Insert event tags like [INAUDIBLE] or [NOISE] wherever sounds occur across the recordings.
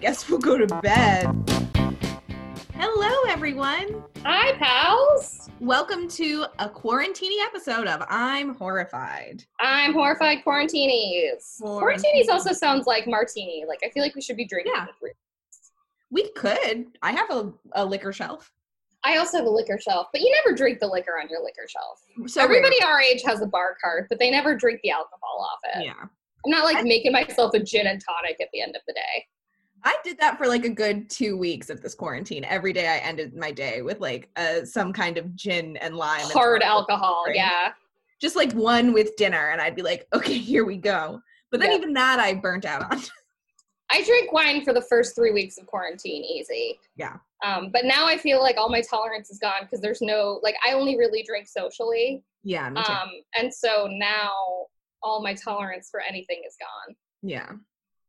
guess we'll go to bed. Hello, everyone. Hi, pals. Welcome to a quarantini episode of I'm Horrified. I'm horrified quarantinis. Quarantinis also sounds like martini. Like I feel like we should be drinking. Yeah. We could. I have a, a liquor shelf. I also have a liquor shelf, but you never drink the liquor on your liquor shelf. So Everybody our age has a bar cart, but they never drink the alcohol off it. Yeah. I'm not like I- making myself a gin and tonic at the end of the day. I did that for like a good two weeks of this quarantine. Every day I ended my day with like uh, some kind of gin and lime. Hard some alcohol, drink. yeah. Just like one with dinner, and I'd be like, okay, here we go. But then Yeah. even that I burnt out on. [LAUGHS] I drank wine for the first three weeks of quarantine, easy. Yeah. Um, but now I feel like all my tolerance is gone because there's no like I only really drink socially. yeah, me too. Um, and so now all my tolerance for anything is gone. yeah.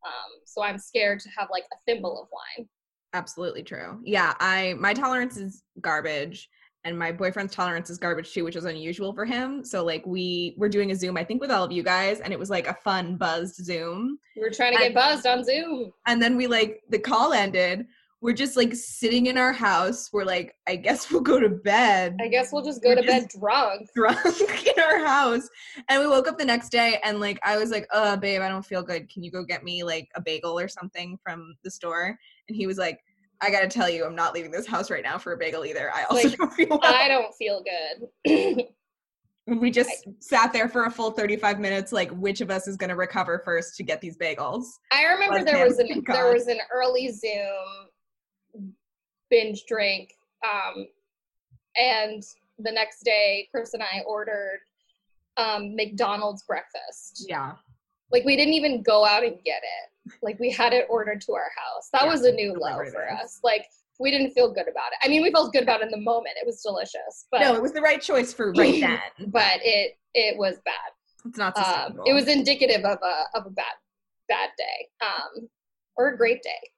Um, so I'm scared to have like a thimble of wine. Absolutely true. Yeah, I my tolerance is garbage and my boyfriend's tolerance is garbage too, which is unusual for him. So like we were doing a Zoom, I think with all of you guys, and it was like a fun buzzed Zoom. We were trying to get And- buzzed on Zoom. And then we like the call ended. We're just like sitting in our house. We're like, I guess we'll go to bed. I guess we'll just go We're to bed drunk. [LAUGHS] drunk in our house. And we woke up the next day and like I was like, uh babe, I don't feel good. Can you go get me like a bagel or something from the store? And he was like, I gotta tell you, I'm not leaving this house right now for a bagel either. I also Like, don't feel well. I don't feel good. we [LAUGHS] just sat there for a full 35 minutes, like which of us is gonna recover first to get these bagels? I remember there was an thank there was an early Zoom binge drink, um, and the next day, Chris and I ordered um, McDonald's breakfast. Yeah. Like we didn't even go out and get it. Like we had it ordered to our house. That Yeah, was a new low for it. us. Like we didn't feel good about it. I mean, we felt good about it in the moment. It was delicious, but no, it was the right choice for right [LAUGHS] then. but it it was bad. it's not Um, it was indicative of a of a bad bad day, um, or a great day.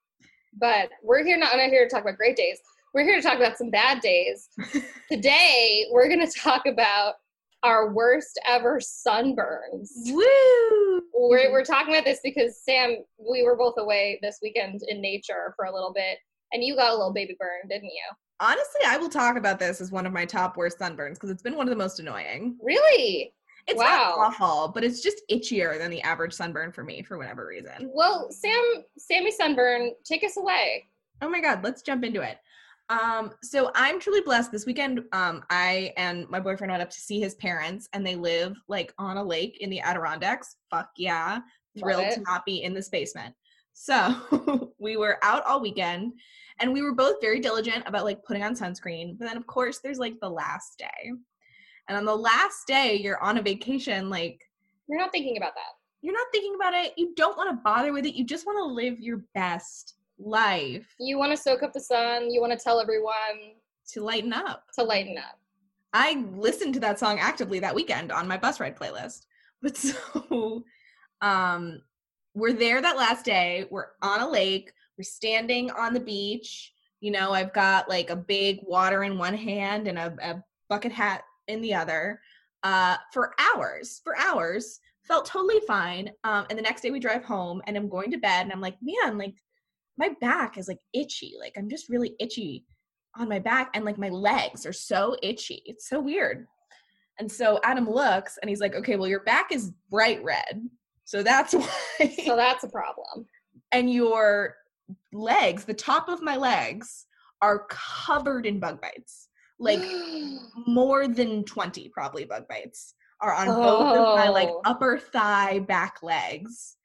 But we're here not, not here to talk about great days. We're here to talk about some bad days. [LAUGHS] Today, we're going to talk about our worst ever sunburns. Woo! We're, we're talking about this because Sam, we were both away this weekend in nature for a little bit, and you got a little baby burn, didn't you? Honestly, I will talk about this as one of my top worst sunburns because it's been one of the most annoying. Really? It's Wow. not awful, but it's just itchier than the average sunburn for me for whatever reason. Well, Sam, Sammy Sunburn, take us away. Oh my god, let's jump into it. Um, so I'm truly blessed. This weekend, um, I and my boyfriend went up to see his parents, and they live like on a lake in the Adirondacks. Fuck yeah, Love thrilled it. to not be in this basement. So [LAUGHS] we were out all weekend, and we were both very diligent about like putting on sunscreen. But then, of course, there's like the last day, and on the last day, you're on a vacation, like You're not thinking about that. you're not thinking about it. You don't want to bother with it. You just want to live your best life You want to soak up the sun. You want to tell everyone to lighten up. to lighten up. I listened to that song actively that weekend on my bus ride playlist. But [LAUGHS] so um we're there that last day. We're on a lake. We're standing on the beach. You know, I've got like a big water in one hand and a, a bucket hat in the other. Uh for hours. For hours. Felt totally fine. Um and the next day we drive home and I'm going to bed and I'm like, man, like my back is like itchy. Like I'm just really itchy on my back and like my legs are so itchy. It's so weird. And so Adam looks and he's like, okay, well, your back is bright red. So that's [LAUGHS] why. So that's a problem. and your legs, the top of my legs, are covered in bug bites. Like [GASPS] more than 20 probably bug bites are on both of my like Oh. upper thigh back legs.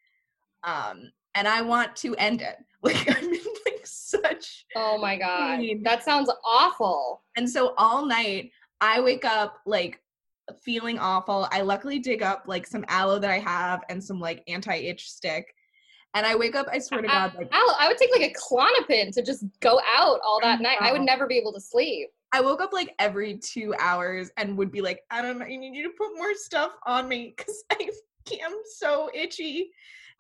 Um, and I want to end it. [LAUGHS] Like I'm in like such oh my god, Pain. that sounds awful. And so all night, I wake up like feeling awful. I luckily dig up like some aloe that I have and some like anti itch stick. And I wake up, I swear to God, like Al, I would take like a Klonopin to just go out all that night. I would never be able to sleep. I woke up like every two hours and would be like, I don't know, I need you to put more stuff on me because [LAUGHS] I am so itchy.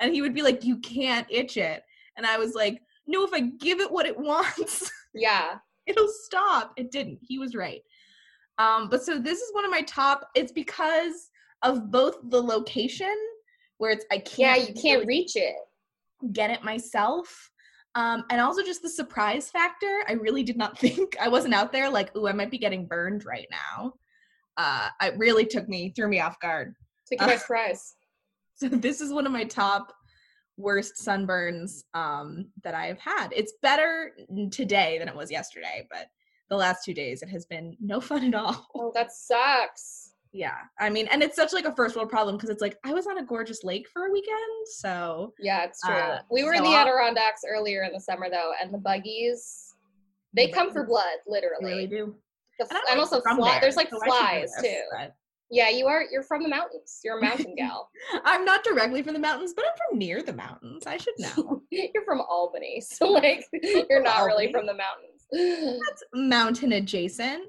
And he would be like, You can't itch it. And I was like, No, if I give it what it [LAUGHS] wants. Yeah. it'll stop. It didn't. He was right. Um, but so this is one of my top. It's because of both the location where it's I can't Yeah, you can't really reach it. get it myself. Um, and also just the surprise factor. I really did not [LAUGHS] think I wasn't out there like, ooh, I might be getting burned right now. Uh, it really took me, threw me off guard. Took you by surprise. So this is one of my top worst sunburns um, that I have had. It's better today than it was yesterday, but the last two days it has been no fun at all. Oh, that sucks. Yeah, I mean, and it's such like a first world problem because it's like I was on a gorgeous lake for a weekend, so yeah, it's true. Uh, we were so in the I'll- Adirondacks earlier in the summer though, and the buggies, they The come for blood, literally. really do. The And and also fly. there, There's like so I should know flies this, too. but- Yeah, you are. You're from the mountains. You're a mountain [LAUGHS] gal. I'm not directly from the mountains, but I'm from near the mountains. I should know. [LAUGHS] you're from Albany, [LAUGHS] so like you're not really from the mountains. [GASPS] That's mountain adjacent.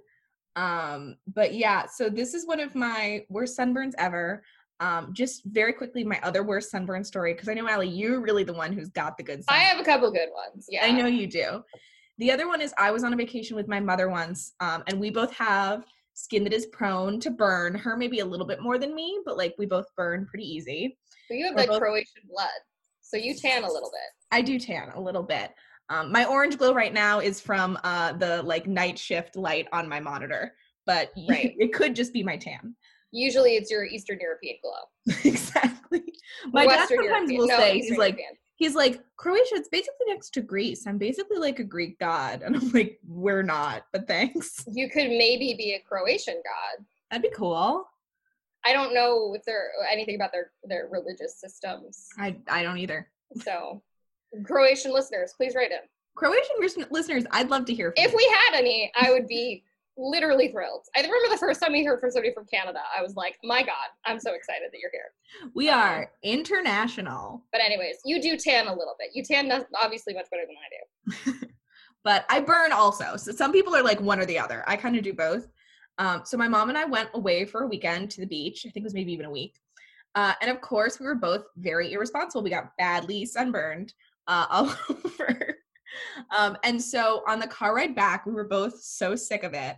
Um, but yeah, so this is one of my worst sunburns ever. Um, just very quickly, my other worst sunburn story, because I know Allie, you're really the one who's got the good I have a couple good ones. Yeah, I know you do. The other one is I was on a vacation with my mother once, um, and we both have skin that is prone to burn. Her maybe a little bit more than me, but like we both burn pretty easy. So you have We're like both- Croatian blood, so you tan a little bit. I do tan a little bit. Um, my orange glow right now is from uh, the like night shift light on my monitor, but [LAUGHS] Right. it could just be my tan. Usually, it's your Eastern European glow. [LAUGHS] exactly. My dad Western sometimes European. will no, say Eastern he's like European. he's like Croatia. It's basically next to Greece. I'm basically like a Greek god, [LAUGHS] and I'm like, we're not, but thanks. you could maybe be a Croatian god. That'd be cool. I don't know if they're anything about their their religious systems. I I don't either. So, Croatian listeners, please write in. Croatian listeners, I'd love to hear from If you. we had any, I would be literally thrilled. I remember the first time we heard from somebody from Canada. I was like, "My God, I'm so excited that you're here." we are international. But anyways, you do tan a little bit. You tan obviously much better than I do. [LAUGHS] but I burn also. So some people are like one or the other. I kind of do both. Um, so my mom and I went away for a weekend to the beach. I think it was maybe even a week. Uh, and of course, we were both very irresponsible. We got badly sunburned uh, [LAUGHS] all over. Um, and so on the car ride back, we were both so sick of it.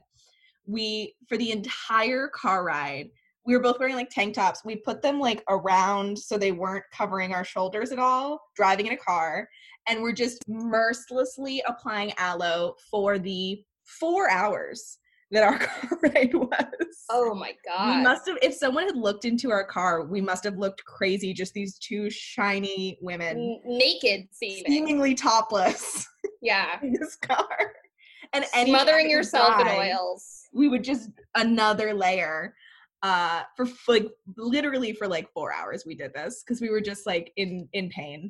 We, for the entire car ride, we were both wearing like tank tops. We put them like around so they weren't covering our shoulders at all, driving in a car and we're just mercilessly applying aloe for the four hours that our [LAUGHS] car ride was. Oh my God. We must have, if someone had looked into our car, we must have looked crazy. Just these two shiny women, N- naked seeming. seemingly topless [LAUGHS] Yeah. in this car. And Smothering yourself in oils. We would just another layer uh for like literally for like four hours we did this because we were just like in in pain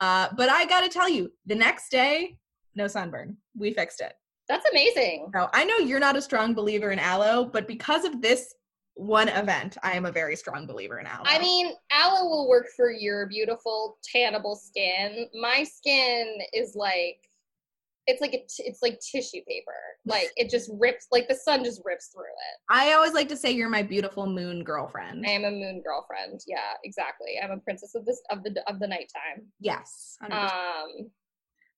uh but i gotta tell you the next day no sunburn we fixed it That's amazing. no i know you're not a strong believer in aloe but because of this one event i am a very strong believer in aloe I mean, aloe will work for your beautiful tannable skin. My skin is like it's like a t- it's like tissue paper. Like it just rips like the sun just rips through it. i always like to say you're my beautiful moon girlfriend I am a moon girlfriend. Yeah, exactly. I'm a princess of this of the of the nighttime. yes 100%. Um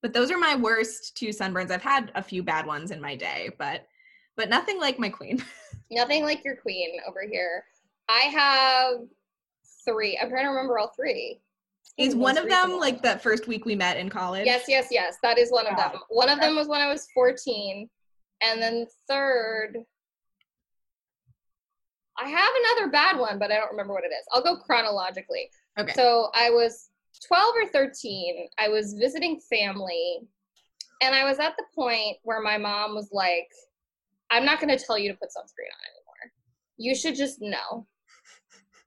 but those are my worst two sunburns i've had a few bad ones in my day but but nothing like my queen [LAUGHS] nothing like your queen over here. I have three. I'm trying to remember all three. Is one of them like that first week we met in college? Yes, yes, yes. That is one of them. One of them was when I was 14. And then third, I have another bad one, but I don't remember what it is. I'll go chronologically. Okay. So I was 12 or 13. I was visiting family. And I was at the point where my mom was like, I'm not going to tell you to put sunscreen on anymore. You should just know.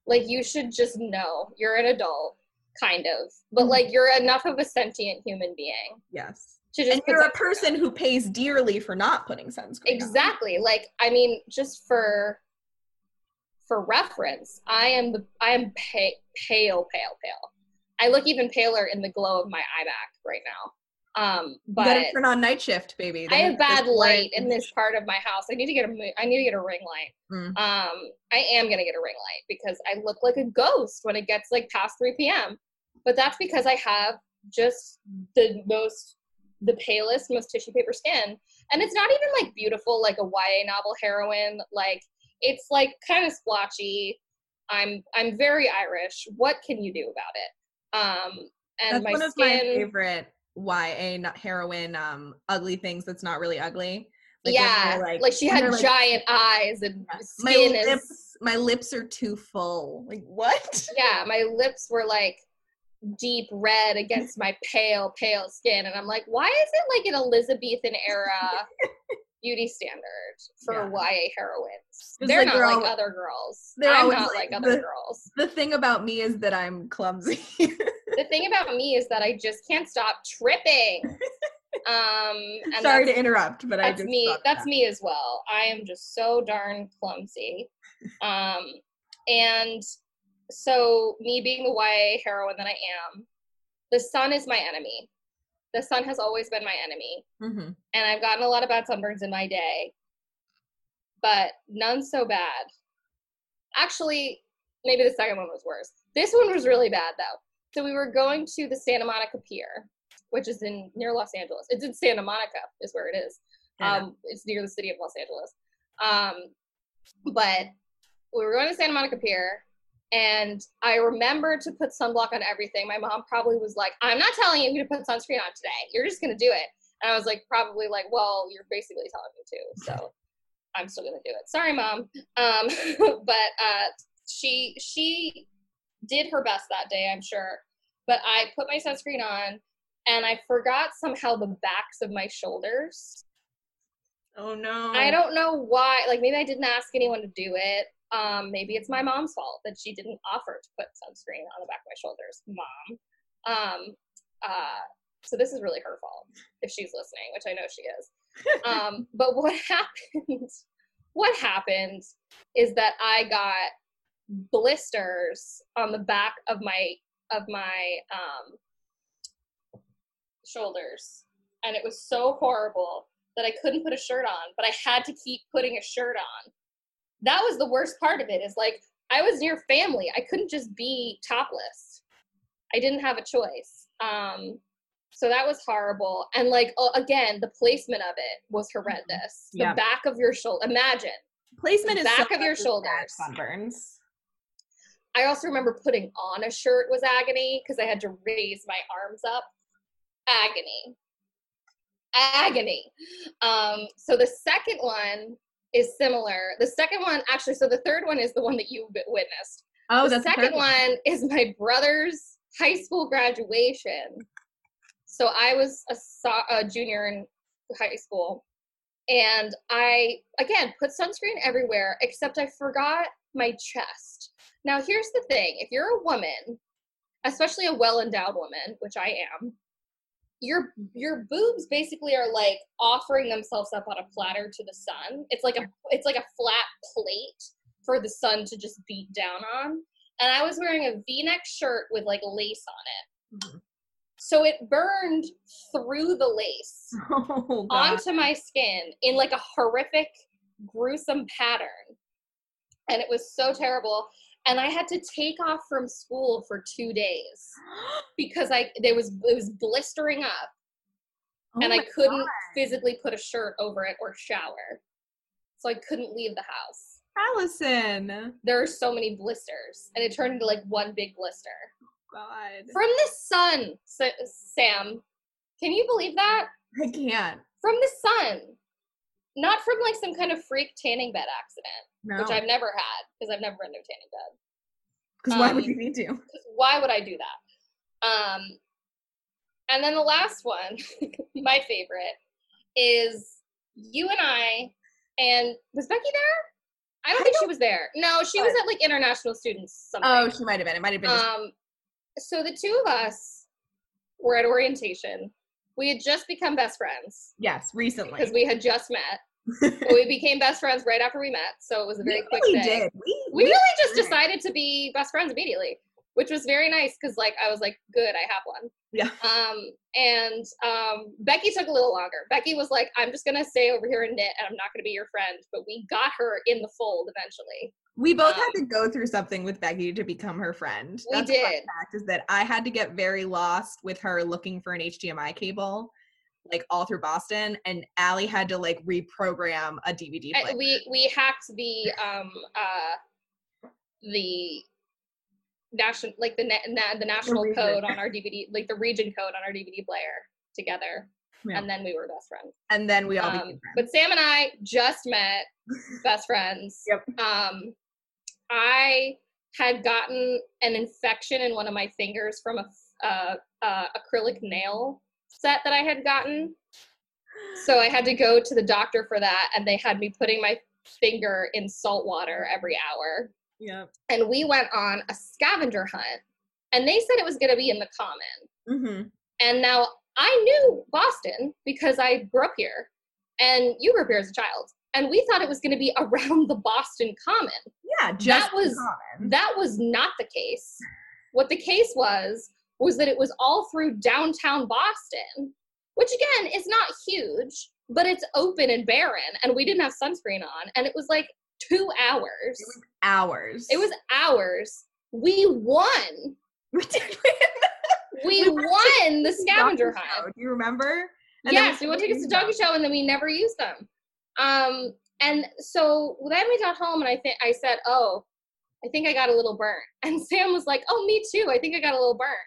Like, you should just know. You're an adult, kind of. But, like, you're enough of a sentient human being yes. to just And you're a person on. who pays dearly for not putting sunscreen. on. Exactly. Like, I mean, just for for reference, I am the I am pa- pale, pale, pale. I look even paler in the glow of my iMac right now. Um, You but gotta turn on night shift, baby. I Then have bad light in this part of my house. I need to get a I I need to get a ring light. Mm. Um, I am gonna get a ring light because I look like a ghost when it gets like past 3 p.m. But that's because I have just the most the palest, most tissue paper skin. And it's not even like beautiful like a YA novel heroine. Like it's like kind of splotchy. I'm I'm very Irish. What can you do about it? Um and That's my one of my favorite YA not heroine um ugly things that's not really ugly. when yeah, they're, like, she had they're, like, giant eyes and my skin is lips my lips are too full. Like what? yeah, my lips were like deep red against [LAUGHS] my pale, pale skin. And I'm like, why is it like an Elizabethan era [LAUGHS] beauty standard for Yeah. YA heroines. They're like, not they're like al- other girls. they're I'm not like, like, other the- girls. The thing about me is that I'm clumsy. The thing about me is that I just can't stop tripping. [LAUGHS] Um, and Sorry to interrupt, but I that's just me that's that. me as well i am just so darn clumsy um and so me being the ya heroine that i am the sun is my enemy the sun has always been my enemy. Mhm. and i've gotten a lot of bad sunburns in my day but none so bad. Actually maybe the second one was worse. This one was really bad though. So we were going to the santa monica pier which is in near los angeles. It's in santa monica is where it is. Um, it's near the city of Los Angeles. Um, but we were going to Santa Monica Pier, and I remember to put sunblock on everything. My mom probably was like, "I'm not telling you to put sunscreen on today. You're just gonna do it." And I was like, probably like, "Well, you're basically telling me to, so [LAUGHS] I'm still gonna do it." Sorry, mom. Um, [LAUGHS] but uh, she she did her best that day, I'm sure. But I put my sunscreen on, and I forgot somehow the backs of my shoulders. oh no. I don't know why. Like maybe I didn't ask anyone to do it. Um, maybe it's my mom's fault that she didn't offer to put sunscreen on the back of my shoulders. Mom. Um, uh, so this is really her fault if she's listening, which I know she is. [LAUGHS] Um, but what happened? What happened is that I got blisters on the back of my of my um, shoulders, and it was so horrible that I couldn't put a shirt on, but I had to keep putting a shirt on. That was the worst part of it. Is like I was near family. I couldn't just be topless. I didn't have a choice. Um, so that was horrible. And like again, the placement of it was horrendous. The Yeah. back of your shoulder. Imagine. Placement is back so of your shoulders. Sunburns. I also remember putting on a shirt was agony because I had to raise my arms up. Agony. Agony. Um, so the second one is similar. The second one, actually, so the third one is the one that you witnessed. Oh, the second one is my brother's high school graduation. So I was a, so- a junior in high school, and I again put sunscreen everywhere except I forgot my chest. Now here's the thing: if you're a woman, especially a well-endowed woman, which I am, your your boobs basically are like offering themselves up on a platter to the sun. It's like a it's like a flat plate for the sun to just beat down on. And I was wearing a V-neck shirt with like lace on it. Mhm. So it burned through the lace [LAUGHS] Oh, onto my skin in like a horrific, gruesome pattern. And it was so terrible. And I had to take off from school for two days [GASPS] because I there was it was blistering up and Oh I couldn't God. physically put a shirt over it or shower. So I couldn't leave the house. Allison. There are so many blisters, and it turned into like one big blister God. from the sun. Sam, can you believe that? I can't. From the sun, not from like some kind of freak tanning bed accident, No. which I've never had because I've never been to a tanning bed. Because why would um, you need to? why would I do that? Um, and then the last one, [LAUGHS] my favorite, is you and I. And was Becky there? I don't I think she was there. No, she was at like international students something. Oh, she might have been. It might have been. Um, so the two of us were at orientation. We had just become best friends yes, recently. because we had just met. [LAUGHS] We became best friends right after we met, so it was a very we quick really did. We, We really just decided to be best friends immediately, which was very nice because like I was like, good, I have one. Yeah. Um, and um, Becky took a little longer. Becky was like, I'm just gonna stay over here and knit, and I'm not gonna be your friend. But we got her in the fold eventually. We both had Um, to go through something with Becky to become her friend. We That's did. Fact is that I had to get very lost with her looking for an HDMI cable, like all through Boston, and Allie had to like reprogram a DVD I- we we hacked the um uh the national like the na- na- the national region. code on our DVD like the region code on our DVD player. together, Yeah. and then we were best friends. And then we all Um, became friends. but Sam and I just met, [LAUGHS] best friends. Yep. Um, I had gotten an infection in one of my fingers from a uh, uh, acrylic nail set that I had gotten. So I had to go to the doctor for that, and they had me putting my finger in salt water every hour. Yep. And we went on a scavenger hunt, and they said it was going to be in the common. Mm-hmm. And now I knew Boston because I grew up here, and you grew up here as a child. And we thought it was going to be [LAUGHS] around the Boston Common. Yeah, just the was- common. That was not the case. What the case was was that it was all through downtown Boston, which again is not huge, but it's open and barren, and we didn't have sunscreen on, and it was like two hours. It was hours. It was hours. We won. [LAUGHS] We. We We won the scavenger hunt. Do you remember? And yes, we went to the doggy show and then we never used them. Um, and so then we got home and I think I said, "Oh, I think I got a little burnt." [LAUGHS] And Sam was like, "Oh, me too. I think I got a little burnt."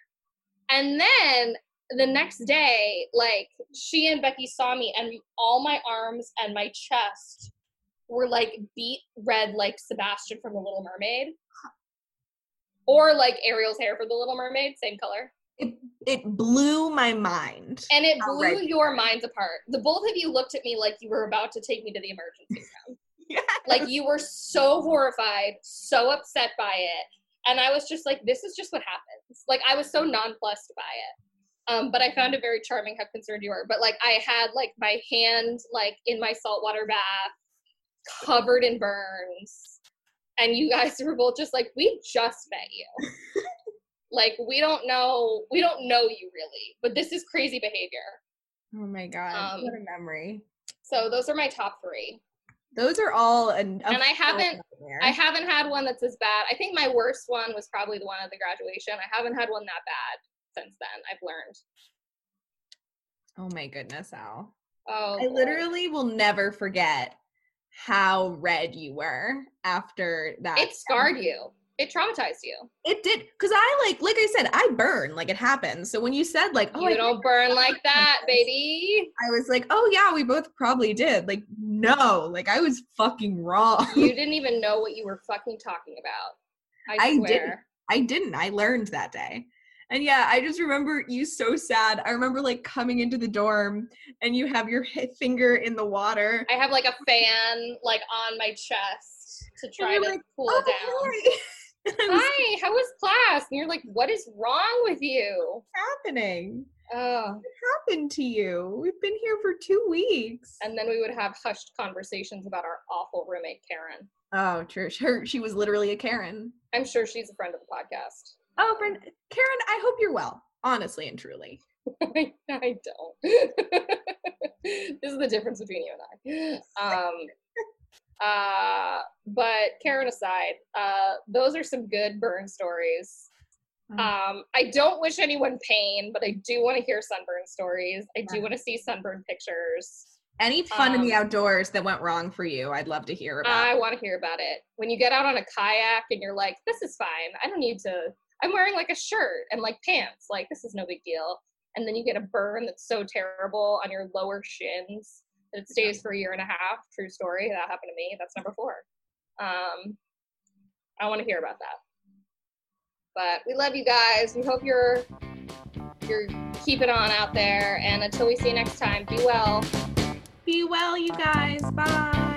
And then the next day, like she and Becky saw me, and all my arms and my chest were like beet red, like Sebastian from The Little Mermaid, or like Ariel's hair for The Little Mermaid, same color. It it blew my mind. And it blew your minds apart. The both of you looked at me like you were about to take me to the emergency [LAUGHS] room. Yeah. like you were so horrified, so upset by it. And I was just like, this is just what happens. Like I was so nonplussed by it. Um, but I found it very charming how concerned you were. But like I had like my hand like in my saltwater bath, covered in burns. And you guys [LAUGHS] were both just like, we just met you. [LAUGHS] like we don't know we don't know you really, but this is crazy behavior. Oh my god, Um, what a memory. So those are my top three. Those are all an And I haven't- I haven't had one that's as bad. I think my worst one was probably the one at the graduation. I haven't had one that bad since then. I've learned. Oh my goodness, Al. Oh, I literally will never forget how red you were after that. it scarred you. It traumatized you. It did because I like, like I said, I burn like it happens. So when you said like, oh, you think don't burn like that, this. baby. I was like, oh yeah, we both probably did. Like, no, like I was fucking wrong. You didn't even know what you were fucking talking about. I I swear. didn't. I didn't. I learned that day. And yeah, I just remember you so sad. I remember like coming into the dorm and you have your finger in the water. I have like a fan like on my chest to try to like, cool "Oh, down. [LAUGHS] hi." And I was Hi, how was class? And you're like, what is wrong with you? What's happening? Oh. What happened to you? We've been here for two weeks. And then we would have hushed conversations about our awful roommate, Karen. oh, true. Her, she was literally a Karen. I'm sure she's a friend of the podcast. Oh, friend, Karen, I hope you're well. Honestly and truly. I, [LAUGHS] I don't. [LAUGHS] this is the difference between you and I. [LAUGHS] Um, uh, but Karen aside, uh, those are some good burn stories. Mm. Um, I don't wish anyone pain, but I do want to hear sunburn stories. I do want to see sunburn pictures. Any fun in the Um, outdoors that went wrong for you, I'd love to hear about. I want to hear about it. When you get out on a kayak and you're like, this is fine. I don't need to, I'm wearing like a shirt and like pants. Like, this is no big deal. And then you get a burn that's so terrible on your lower shins it stays for a year and a half. True story. That happened to me. That's number four. Um, I want to hear about that. But we love you guys. We hope you're you're keeping on out there. And until we see you next time, be well. Be well, you guys. Bye.